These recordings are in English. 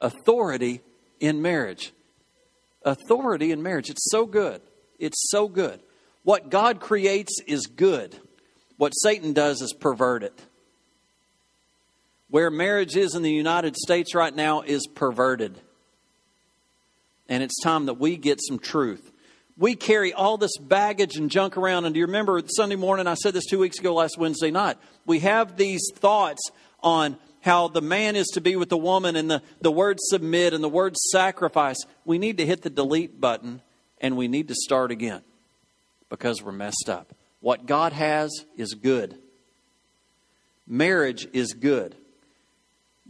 authority in marriage. Authority in marriage. It's so good. It's so good. What God creates is good. What Satan does is pervert it. Where marriage is in the United States right now is perverted. And it's time that we get some truth. We carry all this baggage and junk around. And do you remember Sunday morning? I said this two weeks ago, last Wednesday night. We have these thoughts on how the man is to be with the woman and the, the word submit and the word sacrifice. We need to hit the delete button and we need to start again because we're messed up. What God has is good. Marriage is good.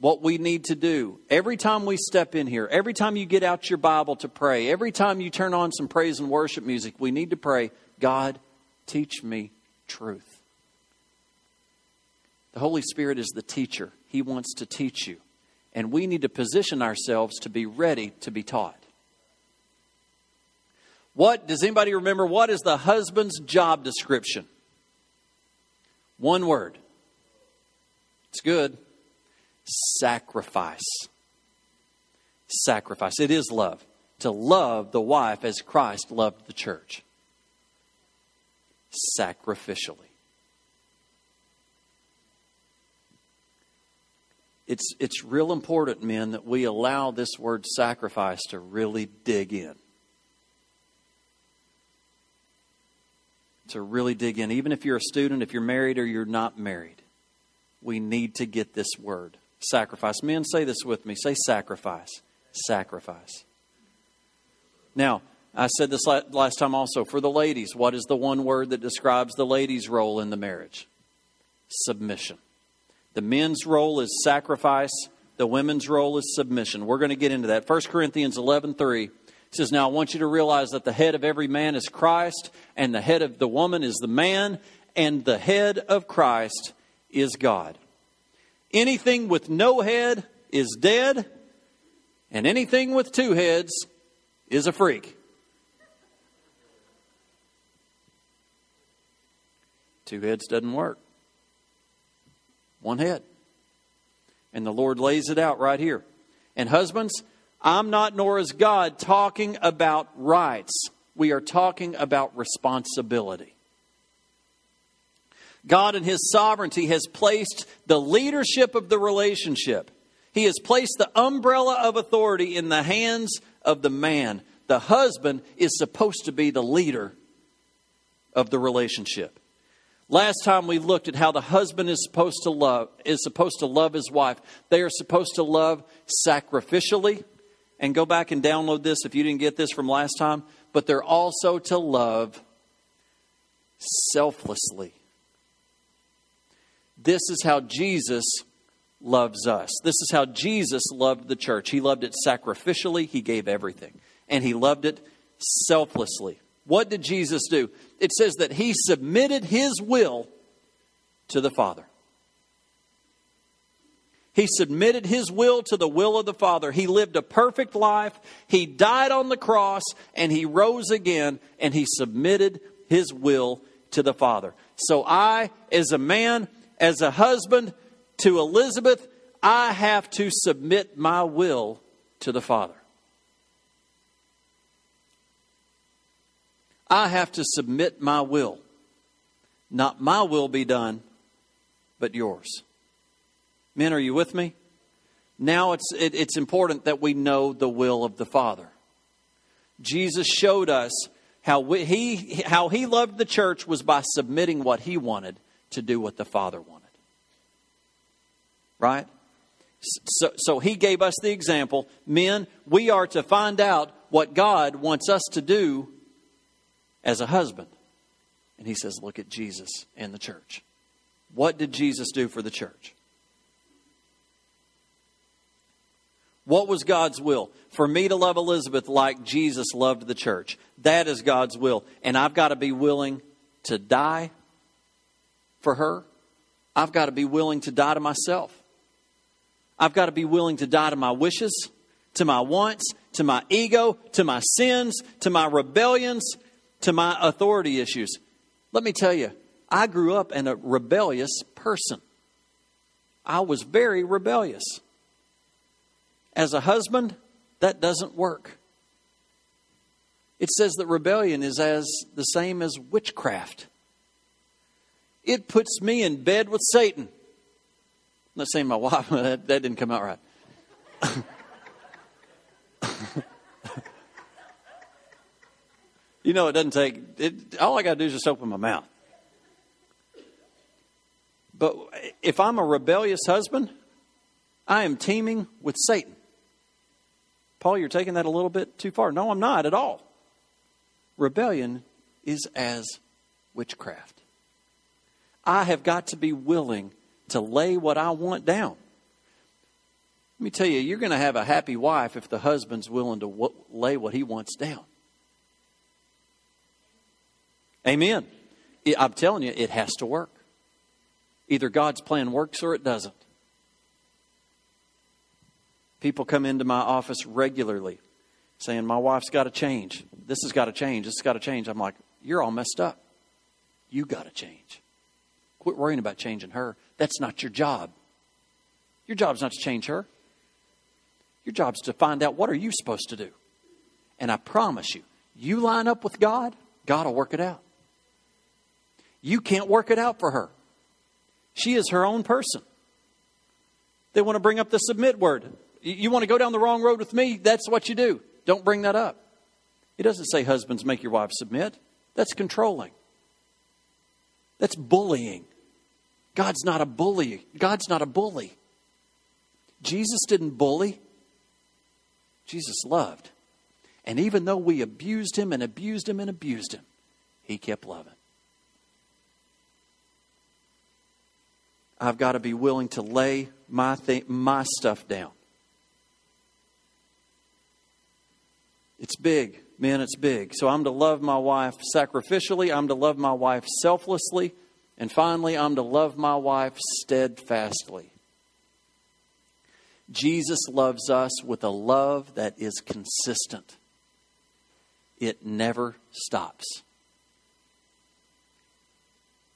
What we need to do every time we step in here, every time you get out your Bible to pray, every time you turn on some praise and worship music, we need to pray, God, teach me truth. The Holy Spirit is the teacher, He wants to teach you. And we need to position ourselves to be ready to be taught. What does anybody remember? What is the husband's job description? One word. It's good. Sacrifice. Sacrifice. It is love. To love the wife as Christ loved the church. Sacrificially. It's, it's real important, men, that we allow this word sacrifice to really dig in. to really dig in. Even if you're a student, if you're married or you're not married, we need to get this word sacrifice. Men, say this with me. Say sacrifice. Sacrifice. Now, I said this last time also for the ladies. What is the one word that describes the ladies' role in the marriage? Submission. The men's role is sacrifice. The women's role is submission. We're going to get into that. 1 Corinthians 11 3 he says, Now I want you to realize that the head of every man is Christ, and the head of the woman is the man, and the head of Christ is God. Anything with no head is dead, and anything with two heads is a freak. Two heads doesn't work. One head. And the Lord lays it out right here. And husbands, I'm not, nor is God, talking about rights. We are talking about responsibility. God, in His sovereignty, has placed the leadership of the relationship. He has placed the umbrella of authority in the hands of the man. The husband is supposed to be the leader of the relationship. Last time we looked at how the husband is supposed to love is supposed to love his wife. They are supposed to love sacrificially and go back and download this if you didn't get this from last time. But they're also to love selflessly. This is how Jesus loves us. This is how Jesus loved the church. He loved it sacrificially, He gave everything, and He loved it selflessly. What did Jesus do? It says that He submitted His will to the Father. He submitted his will to the will of the Father. He lived a perfect life. He died on the cross and he rose again and he submitted his will to the Father. So I, as a man, as a husband to Elizabeth, I have to submit my will to the Father. I have to submit my will. Not my will be done, but yours. Men, are you with me? Now it's, it, it's important that we know the will of the Father. Jesus showed us how, we, he, how he loved the church was by submitting what he wanted to do what the Father wanted. Right? So, so he gave us the example. Men, we are to find out what God wants us to do as a husband. And he says, look at Jesus and the church. What did Jesus do for the church? What was God's will? For me to love Elizabeth like Jesus loved the church. That is God's will. And I've got to be willing to die for her. I've got to be willing to die to myself. I've got to be willing to die to my wishes, to my wants, to my ego, to my sins, to my rebellions, to my authority issues. Let me tell you, I grew up in a rebellious person. I was very rebellious As a husband, that doesn't work. It says that rebellion is as the same as witchcraft. It puts me in bed with Satan. I'm not saying my wife, that, that didn't come out right. you know, it doesn't take, it, all I got to do is just open my mouth. But if I'm a rebellious husband, I am teaming with Satan. Paul, you're taking that a little bit too far. No, I'm not at all. Rebellion is as witchcraft. I have got to be willing to lay what I want down. Let me tell you, you're going to have a happy wife if the husband's willing to w- lay what he wants down. Amen. I'm telling you, it has to work. Either God's plan works or it doesn't. People come into my office regularly saying, My wife's got to change. This has got to change. This has got to change. I'm like, You're all messed up. You got to change. Quit worrying about changing her. That's not your job. Your job's not to change her. Your job's to find out what are you supposed to do. And I promise you, you line up with God, God will work it out. You can't work it out for her. She is her own person. They want to bring up the submit word. You want to go down the wrong road with me? That's what you do. Don't bring that up. It doesn't say husbands make your wives submit. That's controlling. That's bullying. God's not a bully. God's not a bully. Jesus didn't bully. Jesus loved. And even though we abused him and abused him and abused him, he kept loving. I've got to be willing to lay my, th- my stuff down. It's big. Man, it's big. So I'm to love my wife sacrificially. I'm to love my wife selflessly. And finally, I'm to love my wife steadfastly. Jesus loves us with a love that is consistent, it never stops.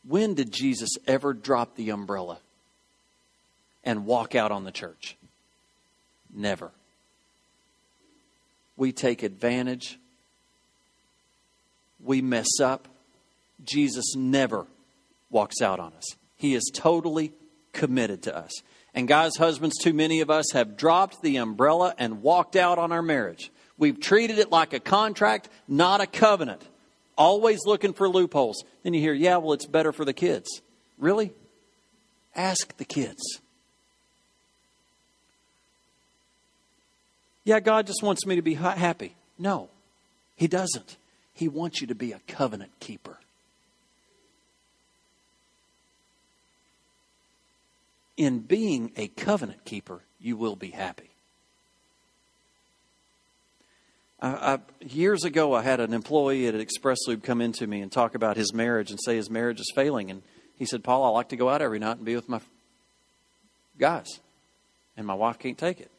When did Jesus ever drop the umbrella and walk out on the church? Never. We take advantage. We mess up. Jesus never walks out on us. He is totally committed to us. And guys, husbands, too many of us have dropped the umbrella and walked out on our marriage. We've treated it like a contract, not a covenant always looking for loopholes. Then you hear, yeah, well, it's better for the kids. Really? Ask the kids. Yeah, God just wants me to be happy. No, He doesn't. He wants you to be a covenant keeper. In being a covenant keeper, you will be happy. I, I, years ago, I had an employee at Express Lube come into me and talk about his marriage and say his marriage is failing. And he said, Paul, I like to go out every night and be with my guys, and my wife can't take it.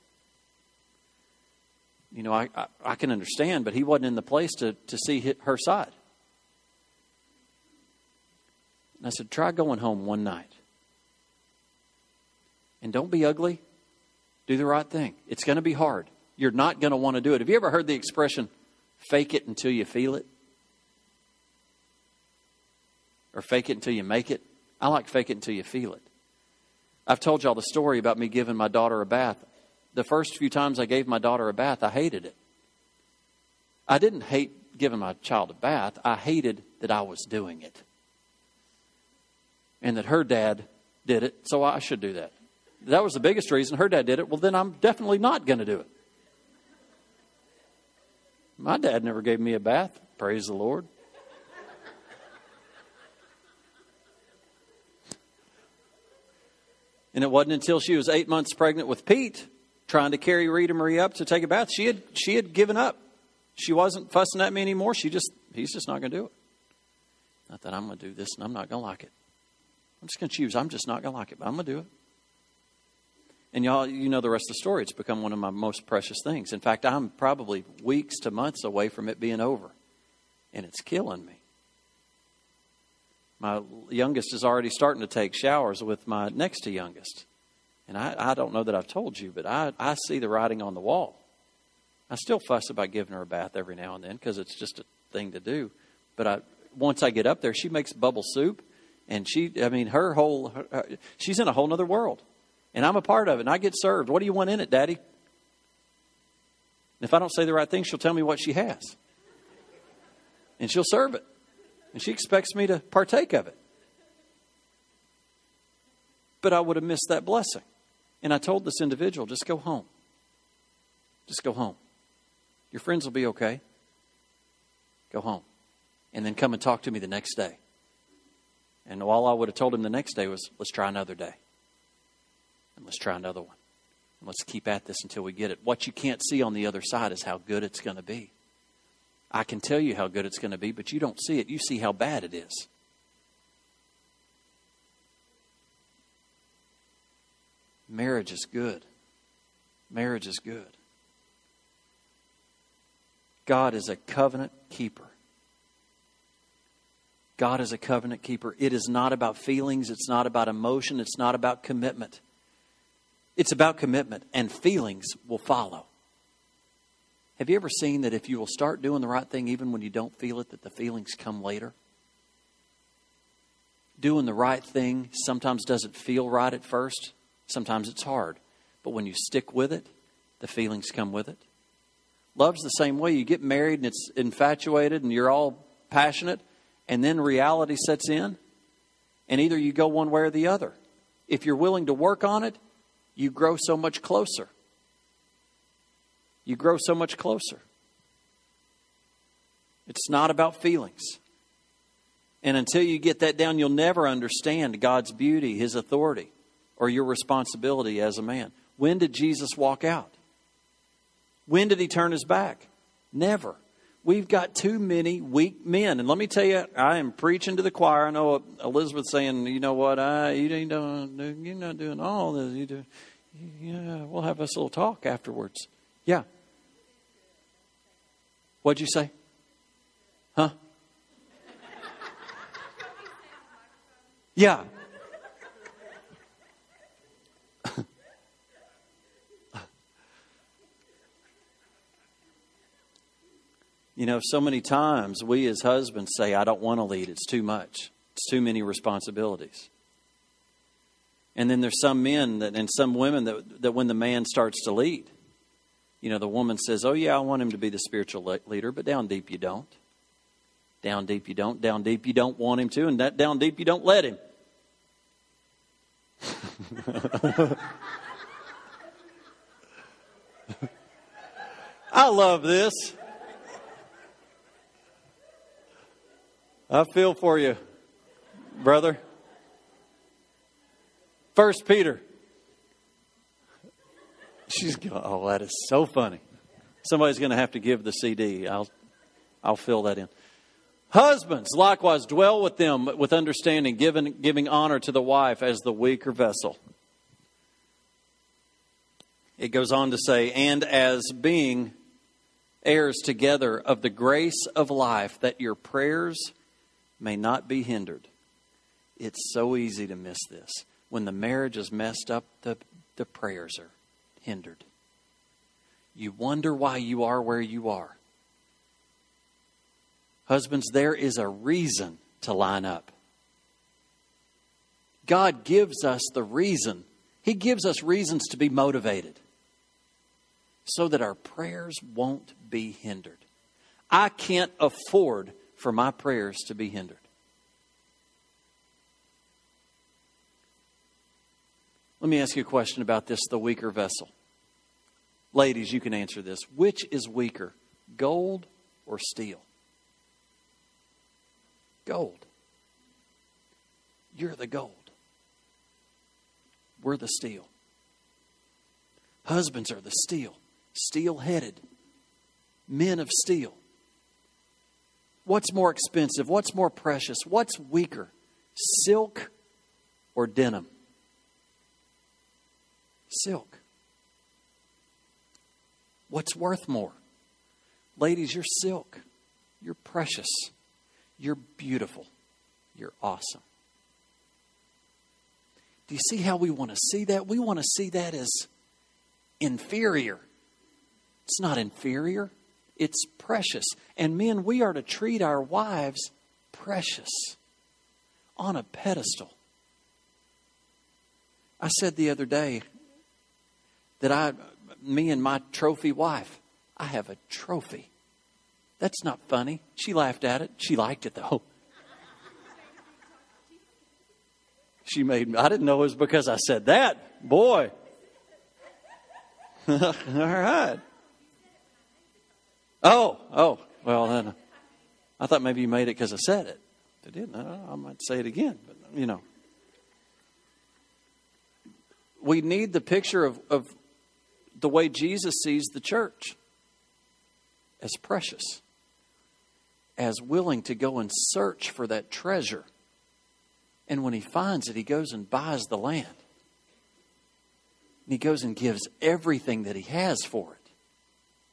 You know, I, I, I can understand, but he wasn't in the place to, to see her side. And I said, try going home one night. And don't be ugly. Do the right thing. It's going to be hard you're not going to want to do it. Have you ever heard the expression, fake it until you feel it? Or fake it until you make it? I like fake it until you feel it. I've told y'all the story about me giving my daughter a bath. The first few times I gave my daughter a bath, I hated it. I didn't hate giving my child a bath, I hated that I was doing it. And that her dad did it, so I should do that. That was the biggest reason. Her dad did it. Well, then I'm definitely not going to do it. My dad never gave me a bath. Praise the Lord. And it wasn't until she was eight months pregnant with Pete, trying to carry Rita Marie up to take a bath, she had she had given up. She wasn't fussing at me anymore. She just he's just not going to do it. Not that I'm going to do this and I'm not going to like it. I'm just going to choose. I'm just not going to like it, but I'm going to do it. And y'all, you know the rest of the story. It's become one of my most precious things. In fact, I'm probably weeks to months away from it being over. And it's killing me. My youngest is already starting to take showers with my next to youngest. And I, I don't know that I've told you, but I, I see the writing on the wall. I still fuss about giving her a bath every now and then because it's just a thing to do. But I, once I get up there, she makes bubble soup, and she, I mean, her whole, her, she's in a whole other world, and I'm a part of it, and I get served. What do you want in it, Daddy? And if I don't say the right thing, she'll tell me what she has, and she'll serve it, and she expects me to partake of it. But I would have missed that blessing. And I told this individual, just go home. Just go home. Your friends will be okay. Go home. And then come and talk to me the next day. And all I would have told him the next day was, let's try another day. And let's try another one. And let's keep at this until we get it. What you can't see on the other side is how good it's going to be. I can tell you how good it's going to be, but you don't see it. You see how bad it is. Marriage is good. Marriage is good. God is a covenant keeper. God is a covenant keeper. It is not about feelings, it's not about emotion, it's not about commitment. It's about commitment, and feelings will follow. Have you ever seen that if you will start doing the right thing even when you don't feel it, that the feelings come later? Doing the right thing sometimes doesn't feel right at first, Sometimes it's hard, but when you stick with it, the feelings come with it. Love's the same way. You get married and it's infatuated and you're all passionate, and then reality sets in, and either you go one way or the other. If you're willing to work on it, you grow so much closer. You grow so much closer. It's not about feelings. And until you get that down, you'll never understand God's beauty, His authority or your responsibility as a man. When did Jesus walk out? When did he turn his back? Never. We've got too many weak men. And let me tell you, I am preaching to the choir. I know Elizabeth saying, you know what, I, you don't, you're not doing all this. You do, yeah, we'll have us a little talk afterwards. Yeah. What'd you say? Huh? Yeah. You know, so many times we as husbands say, I don't want to lead. It's too much, it's too many responsibilities. And then there's some men that, and some women that, that when the man starts to lead, you know, the woman says, Oh, yeah, I want him to be the spiritual leader, but down deep you don't. Down deep you don't. Down deep you don't want him to, and that down deep you don't let him. I love this. I feel for you, brother. First Peter. She's going, oh, that is so funny. Somebody's going to have to give the CD. I'll, I'll fill that in. Husbands, likewise, dwell with them with understanding, giving, giving honor to the wife as the weaker vessel. It goes on to say, and as being heirs together of the grace of life, that your prayers may not be hindered. It's so easy to miss this. When the marriage is messed up, the, the prayers are hindered. You wonder why you are where you are. Husbands, there is a reason to line up. God gives us the reason. He gives us reasons to be motivated so that our prayers won't be hindered. I can't afford for my prayers to be hindered. Let me ask you a question about this the weaker vessel. Ladies, you can answer this. Which is weaker, gold or steel? Gold. You're the gold. We're the steel. Husbands are the steel, steel headed, men of steel. What's more expensive? What's more precious? What's weaker? Silk or denim? Silk. What's worth more? Ladies, you're silk. You're precious. You're beautiful. You're awesome. Do you see how we want to see that? We want to see that as inferior. It's not inferior, it's precious. And men, we are to treat our wives precious on a pedestal. I said the other day that I, me and my trophy wife, I have a trophy. That's not funny. She laughed at it. She liked it though. She made I didn't know it was because I said that. Boy. All right. Oh, oh. Well, then I thought maybe you made it because I said it. I didn't. I might say it again, but you know. We need the picture of, of the way Jesus sees the church as precious, as willing to go and search for that treasure. And when he finds it, he goes and buys the land. And he goes and gives everything that he has for it.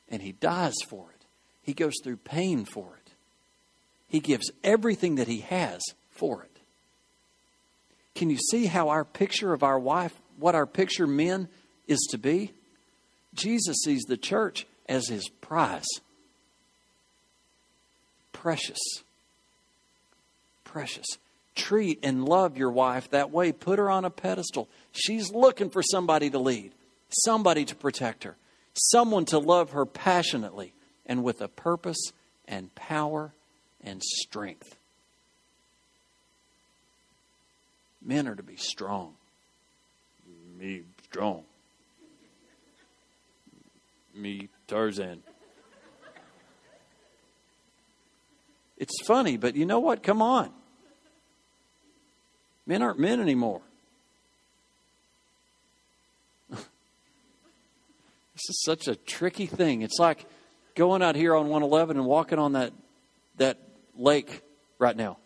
And he dies for it. He goes through pain for it. He gives everything that he has for it. Can you see how our picture of our wife, what our picture men is to be? Jesus sees the church as his prize. Precious. Precious. Treat and love your wife that way. Put her on a pedestal. She's looking for somebody to lead, somebody to protect her, someone to love her passionately and with a purpose and power and strength. Men are to be strong. Me strong me, Tarzan. It's funny, but you know what? Come on. Men aren't men anymore. this is such a tricky thing. It's like going out here on 111 and walking on that that lake right now.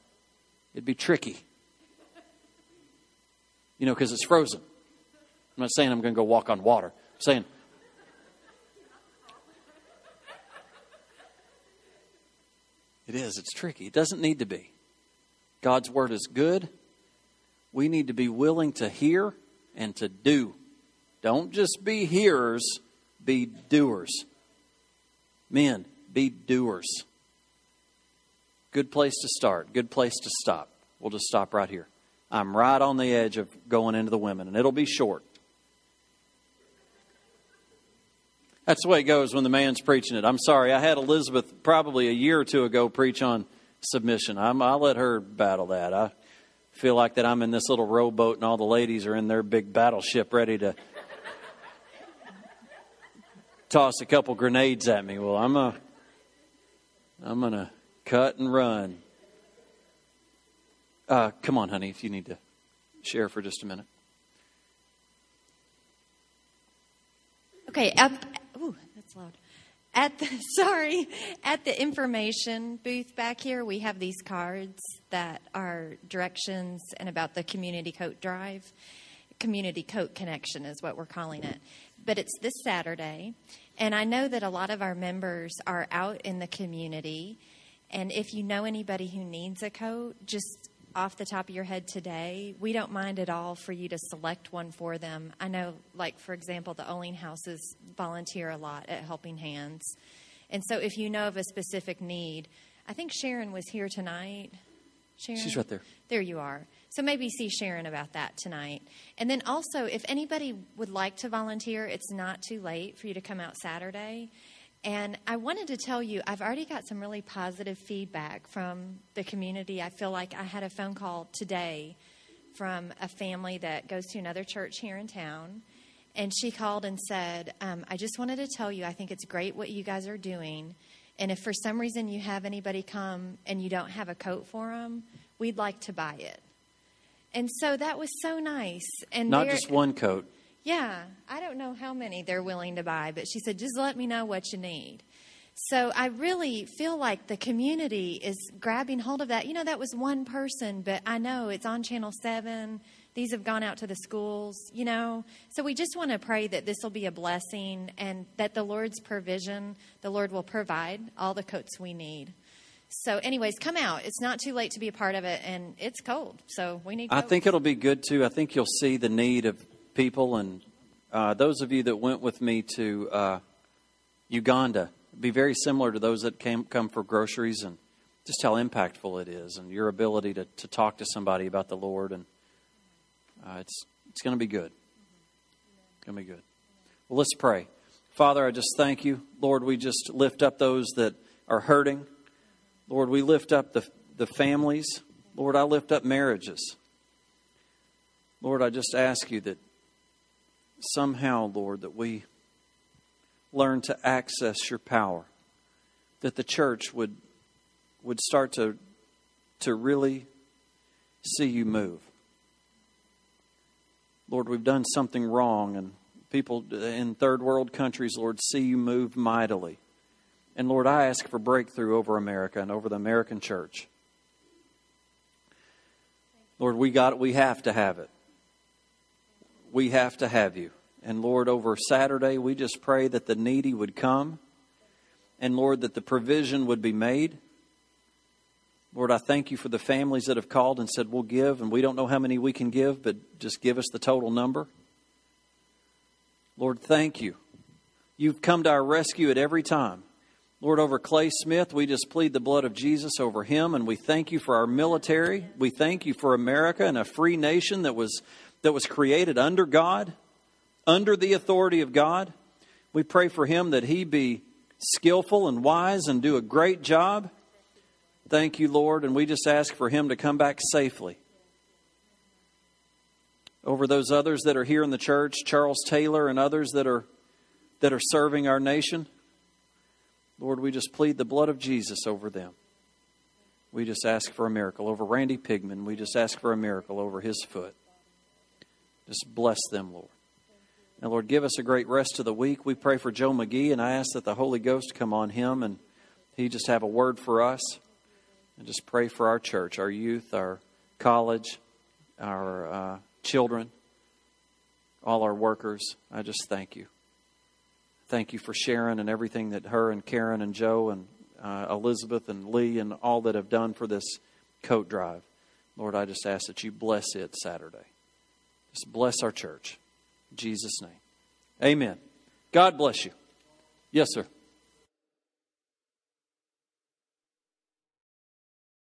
It'd be tricky. You know, because it's frozen. I'm not saying I'm going to go walk on water. I'm saying It is. It's tricky. It doesn't need to be. God's word is good. We need to be willing to hear and to do. Don't just be hearers, be doers. Men, be doers. Good place to start. Good place to stop. We'll just stop right here. I'm right on the edge of going into the women, and it'll be short. That's the way it goes when the man's preaching it. I'm sorry, I had Elizabeth probably a year or two ago preach on submission. i will let her battle that. I feel like that I'm in this little rowboat and all the ladies are in their big battleship ready to toss a couple grenades at me. Well, I'm a, I'm gonna cut and run. Uh, come on, honey, if you need to share for just a minute. Okay, Ooh, that's loud. At the sorry, at the information booth back here, we have these cards that are directions and about the community coat drive. Community coat connection is what we're calling it. But it's this Saturday, and I know that a lot of our members are out in the community. And if you know anybody who needs a coat, just off the top of your head today, we don't mind at all for you to select one for them. I know, like, for example, the Oling Houses volunteer a lot at Helping Hands. And so if you know of a specific need, I think Sharon was here tonight. Sharon? She's right there. There you are. So maybe see Sharon about that tonight. And then also, if anybody would like to volunteer, it's not too late for you to come out Saturday. And I wanted to tell you, I've already got some really positive feedback from the community. I feel like I had a phone call today from a family that goes to another church here in town. And she called and said, um, I just wanted to tell you, I think it's great what you guys are doing. And if for some reason you have anybody come and you don't have a coat for them, we'd like to buy it. And so that was so nice. And not just one coat, yeah, I don't know how many they're willing to buy, but she said, just let me know what you need. So I really feel like the community is grabbing hold of that. You know, that was one person, but I know it's on Channel 7. These have gone out to the schools, you know. So we just want to pray that this will be a blessing and that the Lord's provision, the Lord will provide all the coats we need. So, anyways, come out. It's not too late to be a part of it, and it's cold, so we need. To I think it'll be good too. I think you'll see the need of people, and uh, those of you that went with me to uh, Uganda be very similar to those that came come for groceries, and just how impactful it is, and your ability to, to talk to somebody about the Lord, and uh, it's it's going to be good. It's going to be good. Well, let's pray. Father, I just thank you, Lord. We just lift up those that are hurting. Lord, we lift up the, the families. Lord, I lift up marriages. Lord, I just ask you that somehow, Lord, that we learn to access your power, that the church would, would start to, to really see you move. Lord, we've done something wrong, and people in third world countries, Lord, see you move mightily. And Lord, I ask for breakthrough over America and over the American church. Lord, we got it. We have to have it. We have to have you. And Lord, over Saturday, we just pray that the needy would come. And Lord, that the provision would be made. Lord, I thank you for the families that have called and said, We'll give, and we don't know how many we can give, but just give us the total number. Lord, thank you. You've come to our rescue at every time. Lord, over Clay Smith, we just plead the blood of Jesus over him, and we thank you for our military. We thank you for America and a free nation that was, that was created under God, under the authority of God. We pray for him that he be skillful and wise and do a great job. Thank you, Lord, and we just ask for him to come back safely. Over those others that are here in the church, Charles Taylor and others that are that are serving our nation. Lord, we just plead the blood of Jesus over them. We just ask for a miracle. Over Randy Pigman, we just ask for a miracle over his foot. Just bless them, Lord. And Lord, give us a great rest of the week. We pray for Joe McGee, and I ask that the Holy Ghost come on him and he just have a word for us. And just pray for our church, our youth, our college, our uh, children, all our workers. I just thank you. Thank you for Sharon and everything that her and Karen and Joe and uh, Elizabeth and Lee and all that have done for this coat drive. Lord, I just ask that you bless it Saturday. Just bless our church. In Jesus' name. Amen. God bless you. Yes, sir.